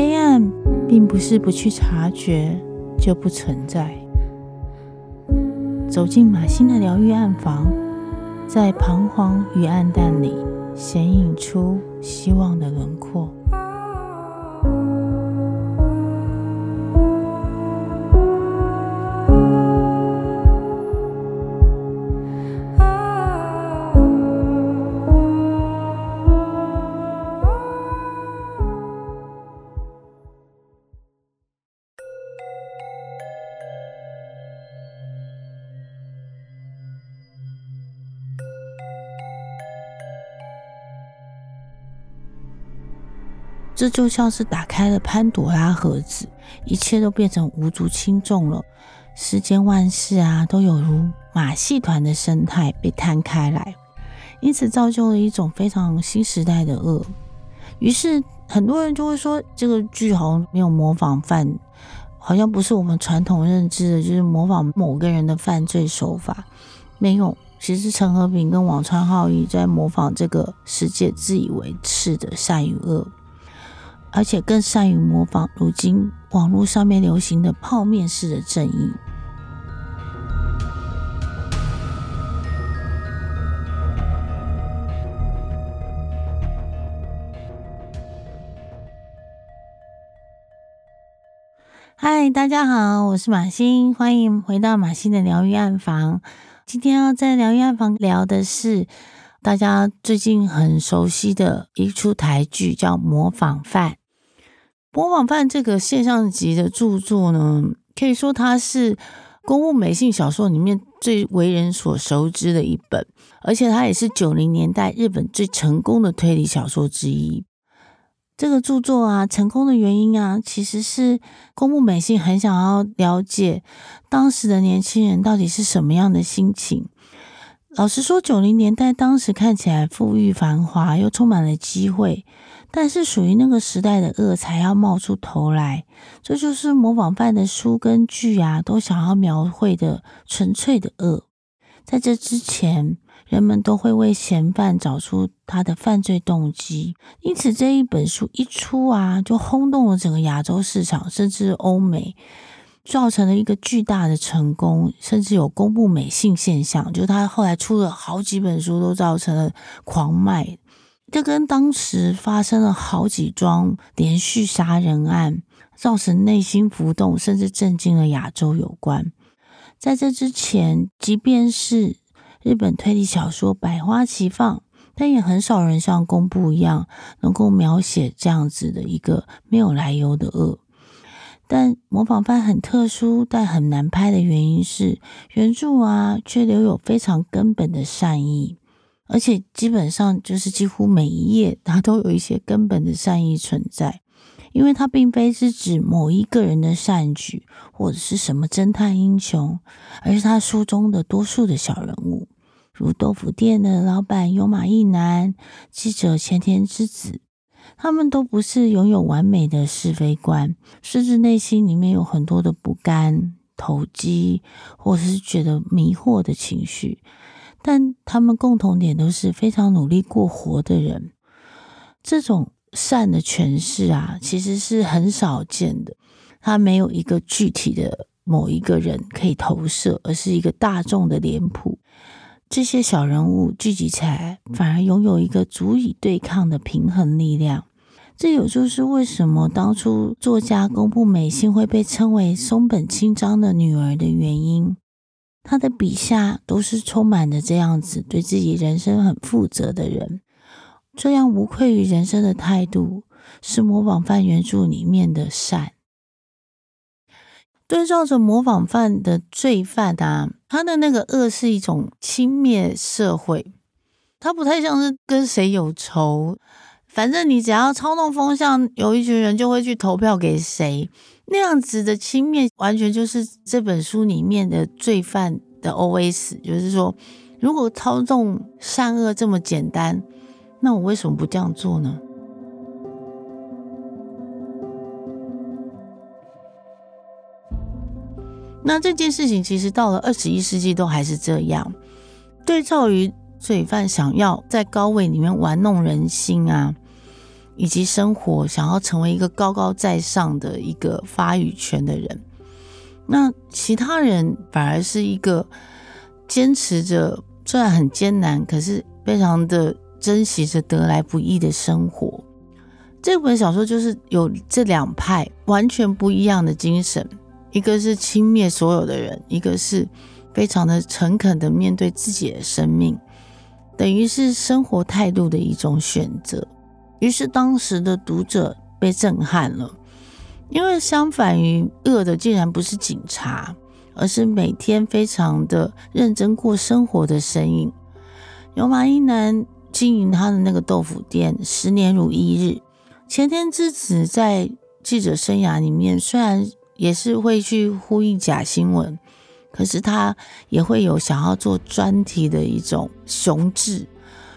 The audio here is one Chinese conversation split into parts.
黑暗并不是不去察觉就不存在。走进马欣的疗愈暗房，在彷徨与暗淡里显影出希望的轮廓。这就像是打开了潘朵拉盒子，一切都变成无足轻重了。世间万事啊，都有如马戏团的生态被摊开来，因此造就了一种非常新时代的恶。于是很多人就会说，这个剧好像没有模仿犯，好像不是我们传统认知的，就是模仿某个人的犯罪手法。没有，其实陈和平跟王川浩一在模仿这个世界自以为是的善与恶。而且更善于模仿如今网络上面流行的泡面式的正义。嗨，大家好，我是马欣，欢迎回到马欣的疗愈暗房。今天要在疗愈暗房聊的是。大家最近很熟悉的一出台剧叫《模仿犯》。《模仿犯》这个现象级的著作呢，可以说它是宫部美幸小说里面最为人所熟知的一本，而且它也是九零年代日本最成功的推理小说之一。这个著作啊，成功的原因啊，其实是宫部美幸很想要了解当时的年轻人到底是什么样的心情。老实说，九零年代当时看起来富裕繁华，又充满了机会，但是属于那个时代的恶才要冒出头来，这就是模仿犯的书跟剧啊，都想要描绘的纯粹的恶。在这之前，人们都会为嫌犯找出他的犯罪动机，因此这一本书一出啊，就轰动了整个亚洲市场，甚至欧美。造成了一个巨大的成功，甚至有公布美性现象，就他后来出了好几本书，都造成了狂卖。这跟当时发生了好几桩连续杀人案，造成内心浮动，甚至震惊了亚洲有关。在这之前，即便是日本推理小说百花齐放，但也很少人像宫部一样，能够描写这样子的一个没有来由的恶。但模仿犯很特殊，但很难拍的原因是原著啊，却留有非常根本的善意，而且基本上就是几乎每一页它都有一些根本的善意存在，因为它并非是指某一个人的善举或者是什么侦探英雄，而是他书中的多数的小人物，如豆腐店的老板有马义男、记者前田之子。他们都不是拥有完美的是非观，甚至内心里面有很多的不甘、投机，或者是觉得迷惑的情绪。但他们共同点都是非常努力过活的人。这种善的诠释啊，其实是很少见的。他没有一个具体的某一个人可以投射，而是一个大众的脸谱。这些小人物聚集起来，反而拥有一个足以对抗的平衡力量。这也就是为什么当初作家宫部美幸会被称为松本清张的女儿的原因。他的笔下都是充满着这样子对自己人生很负责的人，这样无愧于人生的态度，是模仿犯原著里面的善。对照着模仿犯的罪犯啊，他的那个恶是一种轻蔑社会，他不太像是跟谁有仇。反正你只要操弄风向，有一群人就会去投票给谁，那样子的轻蔑，完全就是这本书里面的罪犯的 OS，就是说，如果操纵善恶这么简单，那我为什么不这样做呢？那这件事情其实到了二十一世纪都还是这样，对照于罪犯想要在高位里面玩弄人心啊。以及生活，想要成为一个高高在上的一个发语权的人。那其他人反而是一个坚持着，虽然很艰难，可是非常的珍惜着得来不易的生活。这本小说就是有这两派完全不一样的精神，一个是轻蔑所有的人，一个是非常的诚恳的面对自己的生命，等于是生活态度的一种选择。于是当时的读者被震撼了，因为相反于恶的，竟然不是警察，而是每天非常的认真过生活的身影。有马一男经营他的那个豆腐店，十年如一日。前天之子在记者生涯里面，虽然也是会去呼应假新闻，可是他也会有想要做专题的一种雄志。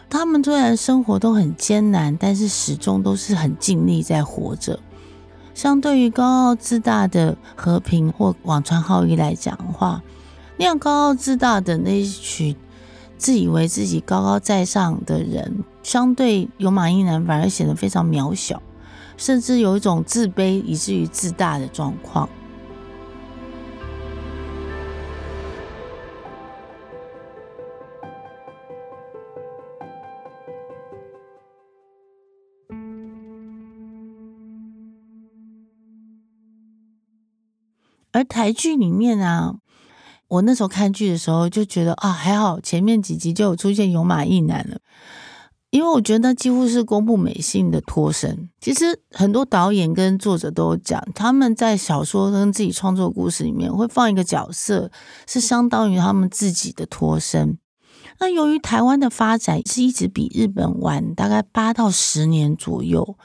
他们虽然生活都很艰难，但是始终都是很尽力在活着。相对于高傲自大的和平或网川浩一来讲的话，那样高傲自大的那一群自以为自己高高在上的人，相对有马一男反而显得非常渺小，甚至有一种自卑以至于自大的状况。台剧里面啊，我那时候看剧的时候就觉得啊，还好前面几集就有出现有马一男了，因为我觉得几乎是公布美性的脱身。其实很多导演跟作者都讲，他们在小说跟自己创作故事里面会放一个角色，是相当于他们自己的脱身。那由于台湾的发展是一直比日本晚大概八到十年左右，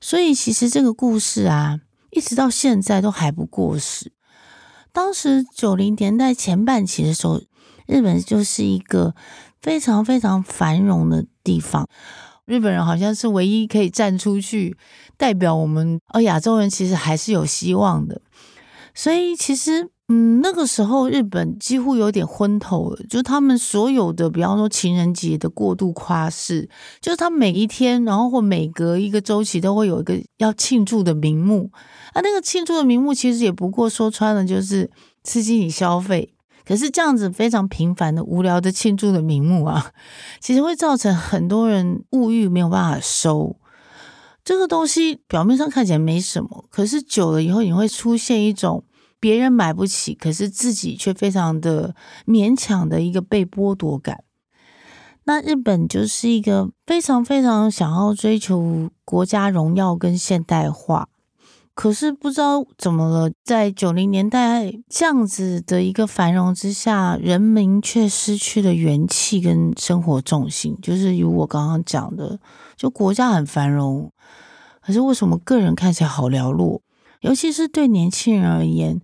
所以其实这个故事啊，一直到现在都还不过时。当时九零年代前半期的时候，日本就是一个非常非常繁荣的地方。日本人好像是唯一可以站出去代表我们，而亚洲人其实还是有希望的。所以其实，嗯，那个时候日本几乎有点昏头了，就他们所有的，比方说情人节的过度夸饰，就是他每一天，然后或每隔一个周期都会有一个要庆祝的名目。啊，那个庆祝的名目其实也不过说穿了就是刺激你消费。可是这样子非常频繁的、无聊的庆祝的名目啊，其实会造成很多人物欲没有办法收。这个东西表面上看起来没什么，可是久了以后，你会出现一种别人买不起，可是自己却非常的勉强的一个被剥夺感。那日本就是一个非常非常想要追求国家荣耀跟现代化。可是不知道怎么了，在九零年代这样子的一个繁荣之下，人民却失去了元气跟生活重心。就是如我刚刚讲的，就国家很繁荣，可是为什么个人看起来好寥落？尤其是对年轻人而言，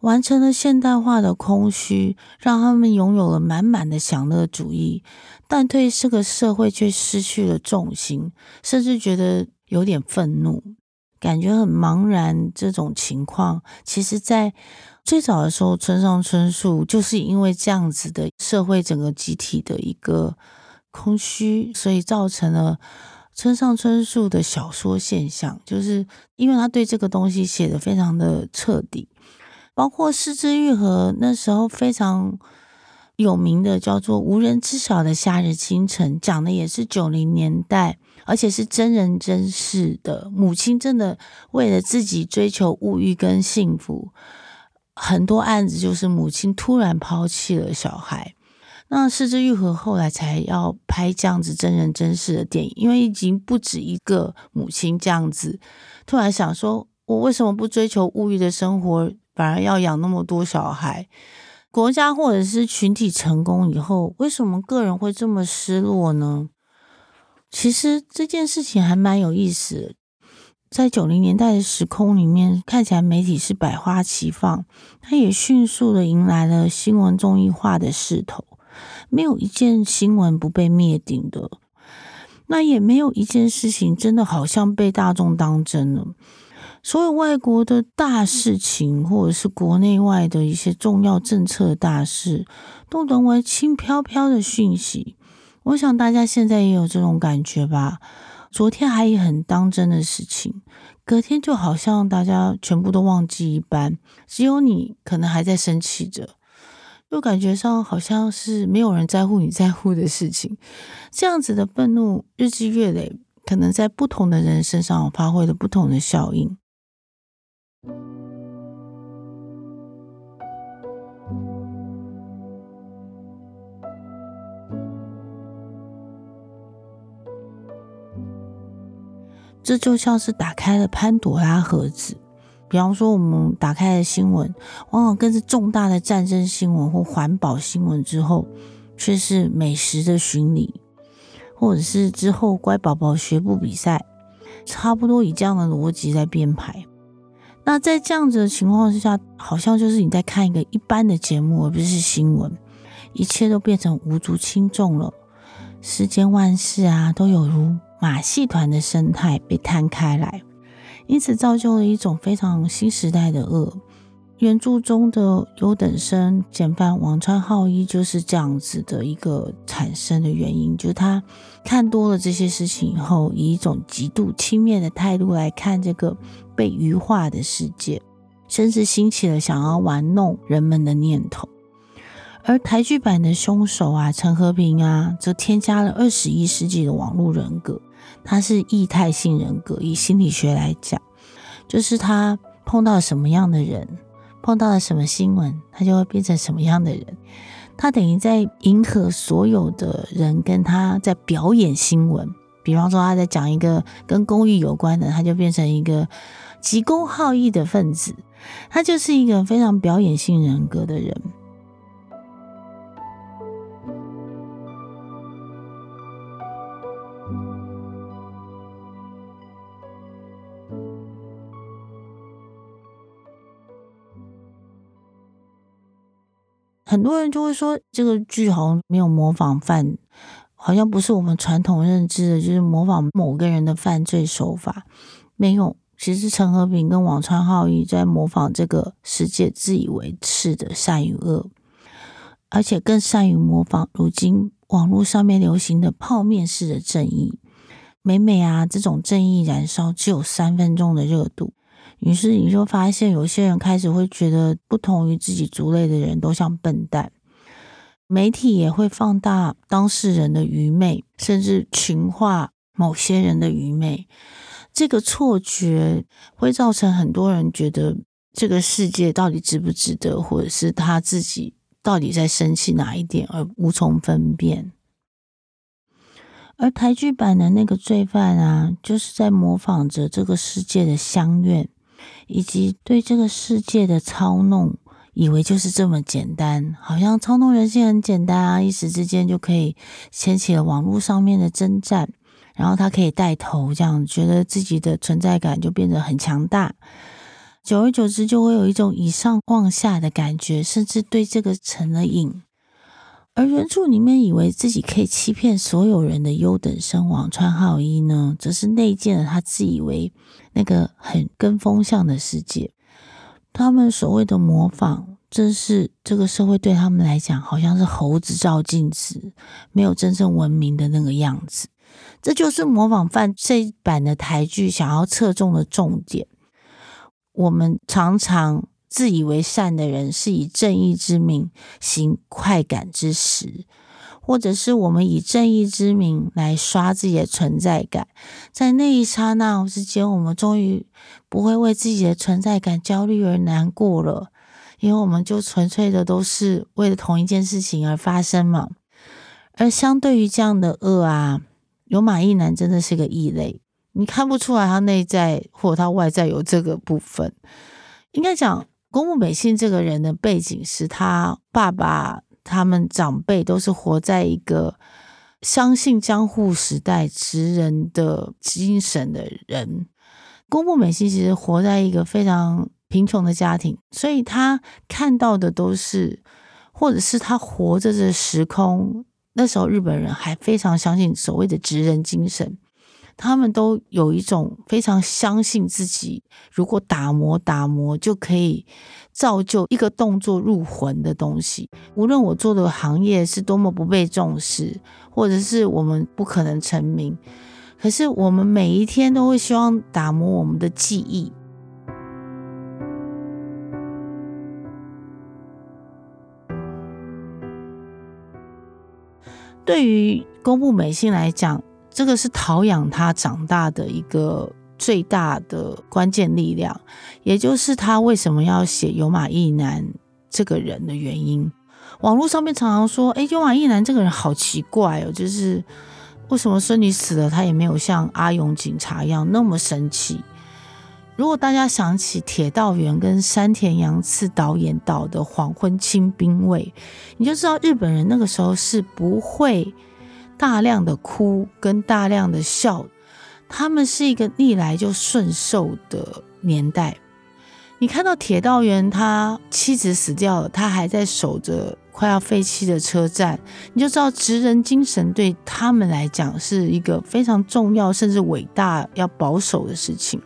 完成了现代化的空虚，让他们拥有了满满的享乐主义，但对这个社会却失去了重心，甚至觉得有点愤怒。感觉很茫然，这种情况，其实在最早的时候，村上春树就是因为这样子的社会整个集体的一个空虚，所以造成了村上春树的小说现象，就是因为他对这个东西写得非常的彻底，包括是枝裕和那时候非常有名的叫做《无人知晓的夏日清晨》，讲的也是九零年代。而且是真人真事的母亲，真的为了自己追求物欲跟幸福，很多案子就是母亲突然抛弃了小孩。那是枝裕和后来才要拍这样子真人真事的电影，因为已经不止一个母亲这样子，突然想说，我为什么不追求物欲的生活，反而要养那么多小孩？国家或者是群体成功以后，为什么个人会这么失落呢？其实这件事情还蛮有意思的，在九零年代的时空里面，看起来媒体是百花齐放，它也迅速的迎来了新闻综艺化的势头，没有一件新闻不被灭顶的，那也没有一件事情真的好像被大众当真了。所有外国的大事情，或者是国内外的一些重要政策大事，都沦为轻飘飘的讯息。我想大家现在也有这种感觉吧？昨天还很当真的事情，隔天就好像大家全部都忘记一般，只有你可能还在生气着，又感觉上好像是没有人在乎你在乎的事情。这样子的愤怒日积月累，可能在不同的人身上发挥了不同的效应。这就像是打开了潘朵拉盒子。比方说，我们打开了新闻，往往更是重大的战争新闻或环保新闻之后，却是美食的巡礼，或者是之后乖宝宝学步比赛，差不多以这样的逻辑在编排。那在这样子的情况之下，好像就是你在看一个一般的节目，而不是新闻，一切都变成无足轻重了。世间万事啊，都有如马戏团的生态被摊开来，因此造就了一种非常新时代的恶。原著中的优等生简犯王川浩一就是这样子的一个产生的原因，就是他看多了这些事情以后，以一种极度轻蔑的态度来看这个被愚化的世界，甚至兴起了想要玩弄人们的念头。而台剧版的凶手啊，陈和平啊，则添加了二十一世纪的网络人格，他是异态性人格。以心理学来讲，就是他碰到什么样的人，碰到了什么新闻，他就会变成什么样的人。他等于在迎合所有的人，跟他在表演新闻。比方说，他在讲一个跟公益有关的，他就变成一个急公好义的分子。他就是一个非常表演性人格的人。很多人就会说，这个剧好像没有模仿犯，好像不是我们传统认知的，就是模仿某个人的犯罪手法。没有，其实陈和平跟网川浩一在模仿这个世界自以为是的善与恶，而且更善于模仿如今网络上面流行的泡面式的正义。每每啊，这种正义燃烧只有三分钟的热度。于是你就发现，有些人开始会觉得，不同于自己族类的人都像笨蛋。媒体也会放大当事人的愚昧，甚至群化某些人的愚昧。这个错觉会造成很多人觉得，这个世界到底值不值得，或者是他自己到底在生气哪一点，而无从分辨。而台剧版的那个罪犯啊，就是在模仿着这个世界的乡愿。以及对这个世界的操弄，以为就是这么简单，好像操弄人性很简单啊，一时之间就可以掀起了网络上面的征战，然后他可以带头，这样觉得自己的存在感就变得很强大，久而久之就会有一种以上往下的感觉，甚至对这个成了瘾。而原著里面以为自己可以欺骗所有人的优等生王川浩一呢，则是内建了他自以为那个很跟风向的世界。他们所谓的模仿，正是这个社会对他们来讲，好像是猴子照镜子，没有真正文明的那个样子。这就是模仿犯这一版的台剧想要侧重的重点。我们常常。自以为善的人是以正义之名行快感之实，或者是我们以正义之名来刷自己的存在感，在那一刹那之间，我们终于不会为自己的存在感焦虑而难过了，因为我们就纯粹的都是为了同一件事情而发生嘛。而相对于这样的恶啊，有马义男真的是个异类，你看不出来他内在或他外在有这个部分，应该讲。宫部美幸这个人的背景是他爸爸，他们长辈都是活在一个相信江户时代职人的精神的人。宫部美幸其实活在一个非常贫穷的家庭，所以他看到的都是，或者是他活着的时空。那时候日本人还非常相信所谓的职人精神。他们都有一种非常相信自己，如果打磨打磨就可以造就一个动作入魂的东西。无论我做的行业是多么不被重视，或者是我们不可能成名，可是我们每一天都会希望打磨我们的记忆。对于宫部美信来讲，这个是陶养他长大的一个最大的关键力量，也就是他为什么要写有马义男这个人的原因。网络上面常常说：“哎，有马义男这个人好奇怪哦，就是为什么孙女死了，他也没有像阿勇警察一样那么生气。”如果大家想起铁道员跟山田洋次导演导的《黄昏清兵卫》，你就知道日本人那个时候是不会大量的哭跟大量的笑，他们是一个逆来就顺受的年代。你看到铁道员他妻子死掉了，他还在守着快要废弃的车站，你就知道职人精神对他们来讲是一个非常重要甚至伟大要保守的事情。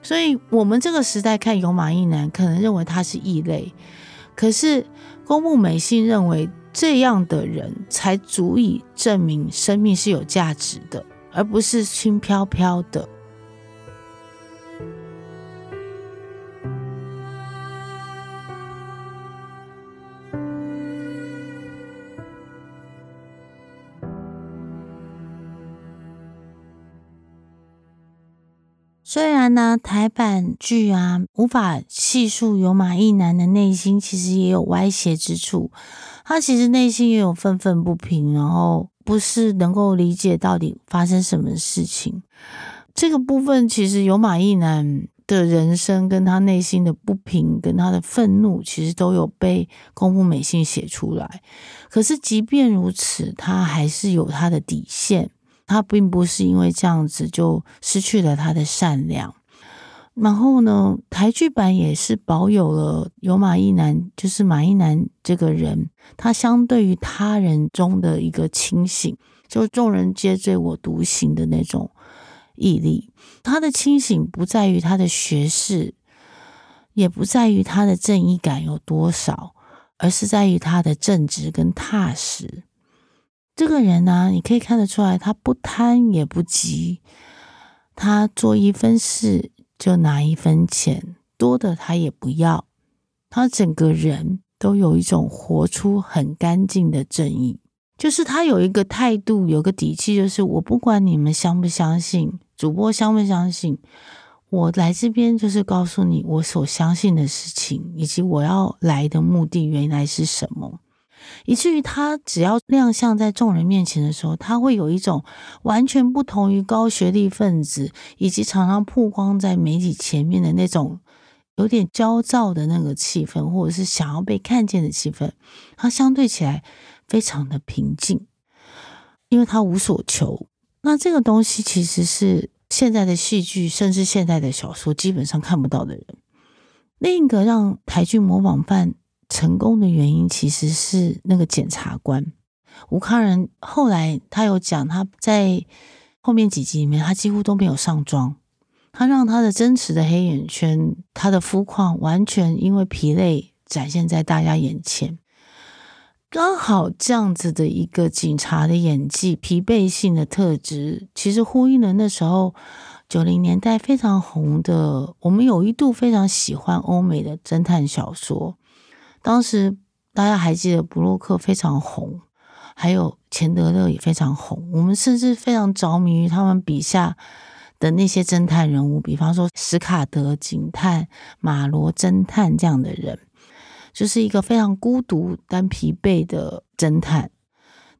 所以，我们这个时代看有马义男，可能认为他是异类。可是，宫部美信认为这样的人才足以证明生命是有价值的，而不是轻飘飘的。虽然呢，台版剧啊无法细数有马义男的内心，其实也有歪斜之处。他其实内心也有愤愤不平，然后不是能够理解到底发生什么事情。这个部分其实有马义男的人生跟他内心的不平跟他的愤怒，其实都有被宫部美幸写出来。可是即便如此，他还是有他的底线。他并不是因为这样子就失去了他的善良，然后呢，台剧版也是保有了有马一男，就是马一男这个人，他相对于他人中的一个清醒，就众人皆醉我独醒的那种毅力。他的清醒不在于他的学识，也不在于他的正义感有多少，而是在于他的正直跟踏实。这个人呢、你可以看得出来，他不贪也不急，他做一分事就拿一分钱，多的他也不要。他整个人都有一种活出很干净的正义，就是他有一个态度，有个底气，就是我不管你们相不相信，主播相不相信，我来这边就是告诉你我所相信的事情，以及我要来的目的原来是什么。以至于他只要亮相在众人面前的时候，他会有一种完全不同于高学历分子，以及常常曝光在媒体前面的那种有点焦躁的那个气氛，或者是想要被看见的气氛。他相对起来非常的平静，因为他无所求。那这个东西其实是现在的戏剧，甚至现在的小说基本上看不到的人。另一个让台剧模仿犯。成功的原因其实是那个检察官吴康仁，后来他有讲，他在后面几集里面，他几乎都没有上妆，他让他的真实的黑眼圈，他的肤况完全因为疲累展现在大家眼前。刚好这样子的一个警察的演技，疲惫性的特质，其实呼应了那时候九零年代非常红的，我们有一度非常喜欢欧美的侦探小说。当时大家还记得布洛克非常红，还有钱德勒也非常红。我们甚至非常着迷于他们笔下的那些侦探人物，比方说史卡德警探、马罗侦探这样的人，就是一个非常孤独但疲惫的侦探。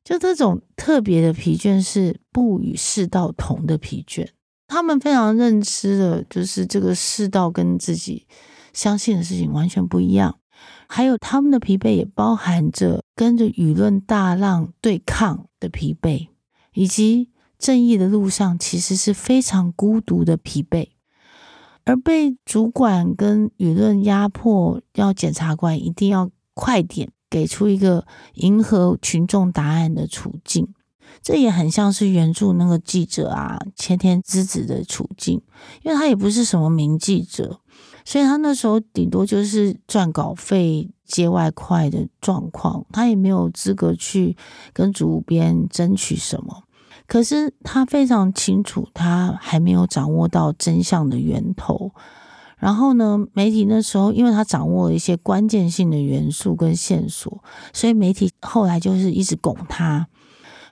就这种特别的疲倦是不与世道同的疲倦，他们非常认知的就是这个世道跟自己相信的事情完全不一样。还有他们的疲惫，也包含着跟着舆论大浪对抗的疲惫，以及正义的路上其实是非常孤独的疲惫，而被主管跟舆论压迫，要检察官一定要快点给出一个迎合群众答案的处境。这也很像是原著那个记者啊，千田之子的处境，因为他也不是什么名记者。所以他那时候顶多就是赚稿费、接外快的状况，他也没有资格去跟主编争取什么。可是他非常清楚，他还没有掌握到真相的源头。然后呢，媒体那时候，因为他掌握了一些关键性的元素跟线索，所以媒体后来就是一直拱他，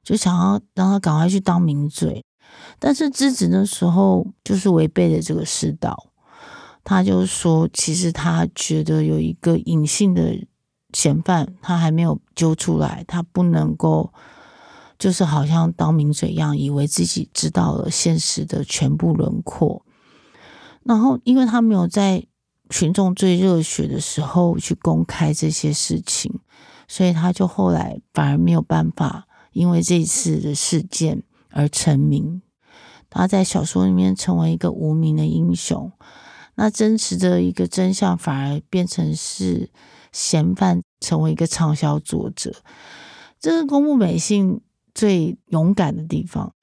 就想要让他赶快去当名嘴。但是之子那时候就是违背了这个世道，他就说，其实他觉得有一个隐性的嫌犯，他还没有揪出来，他不能够就是好像当名嘴一样，以为自己知道了现实的全部轮廓。然后，因为他没有在群众最热血的时候去公开这些事情，所以他就后来反而没有办法，因为这一次的事件而成名。他在小说里面成为一个无名的英雄，那真实的一个真相反而变成是嫌犯成为一个畅销作者，这是宫部美幸最勇敢的地方。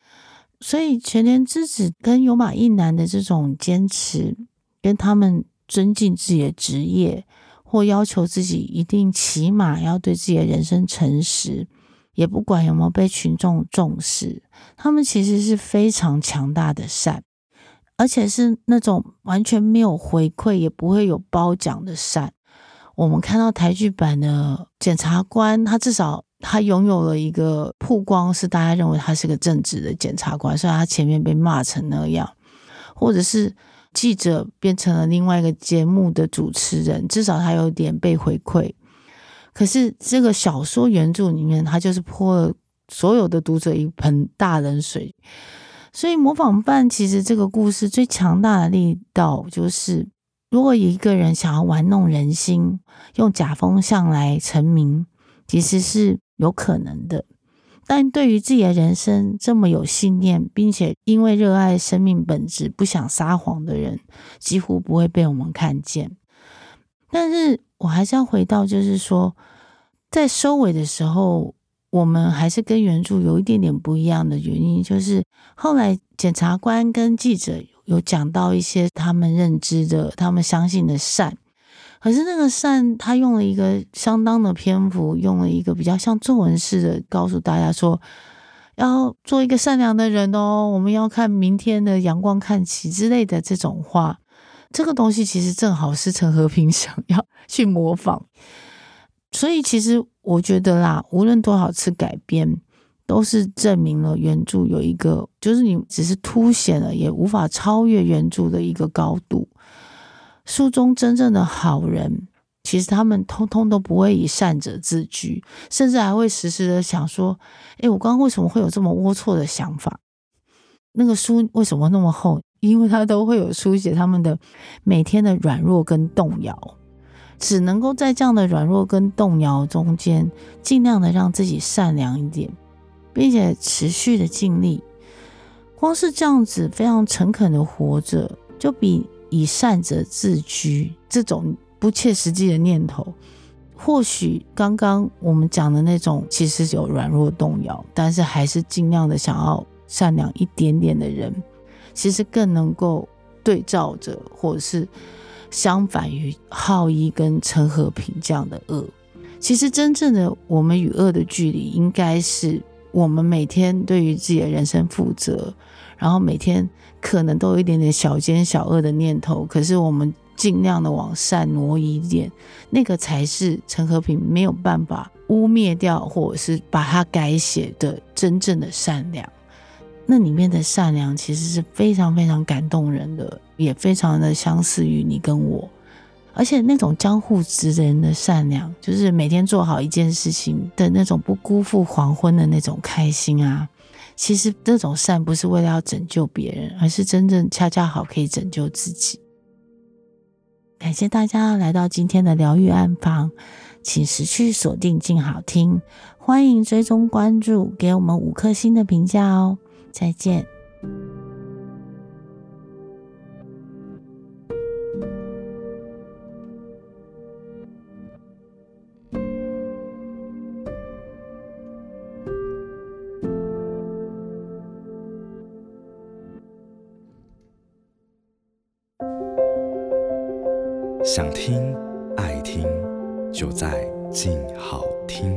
所以，全田之子跟有马一男的这种坚持，跟他们尊敬自己的职业，或要求自己一定起码要对自己的人生诚实，也不管有没有被群众重视，他们其实是非常强大的善，而且是那种完全没有回馈，也不会有褒奖的善。我们看到台剧版的检察官，他至少。他拥有了一个曝光，是大家认为他是个正直的检察官，虽然他前面被骂成那样，或者是记者变成了另外一个节目的主持人，至少他有点被回馈。可是这个小说原著里面，他就是泼了所有的读者一盆大冷水。所以模仿犯其实这个故事最强大的力道，就是如果一个人想要玩弄人心，用假风向来成名，其实是。有可能的，但对于自己的人生这么有信念，并且因为热爱生命本质不想撒谎的人，几乎不会被我们看见。但是我还是要回到，就是说，在收尾的时候，我们还是跟原著有一点点不一样的原因，就是后来检察官跟记者有讲到一些他们认知的、他们相信的善。可是那个善，他用了一个相当的篇幅，用了一个比较像作文式的，告诉大家说，要做一个善良的人哦，我们要看明天的阳光看齐之类的这种话。这个东西其实正好是陈和平 想要去模仿，所以其实我觉得啦，无论多少次改编，都是证明了原著有一个，就是你只是凸显了，也无法超越原著的一个高度。书中真正的好人，其实他们通通都不会以善者自居，甚至还会时时的想说：“诶，我刚刚为什么会有这么龌龊的想法？那个书为什么那么厚？因为他都会有书写他们的每天的软弱跟动摇，只能够在这样的软弱跟动摇中间，尽量的让自己善良一点，并且持续的尽力。光是这样子非常诚恳的活着，就比。”以善者自居这种不切实际的念头，或许刚刚我们讲的那种其实有软弱动摇，但是还是尽量的想要善良一点点的人，其实更能够对照着，或者是相反于浩一跟陈和平这样的恶。其实真正的我们与恶的距离，应该是我们每天对于自己的人生负责。然后每天可能都有一点点小奸小恶的念头，可是我们尽量的往善挪一点，那个才是陈和平没有办法污蔑掉，或者是把它改写的真正的善良。那里面的善良其实是非常非常感动人的，也非常的相似于你跟我，而且那种江户直人的善良，就是每天做好一件事情的那种不辜负黄昏的那种开心啊。其实这种善不是为了要拯救别人，而是真正恰恰好可以拯救自己。感谢大家来到今天的疗愈暗房，请持续锁定静好听，欢迎追踪关注，给我们五颗星的评价哦。再见。想听，爱听，就在静好听。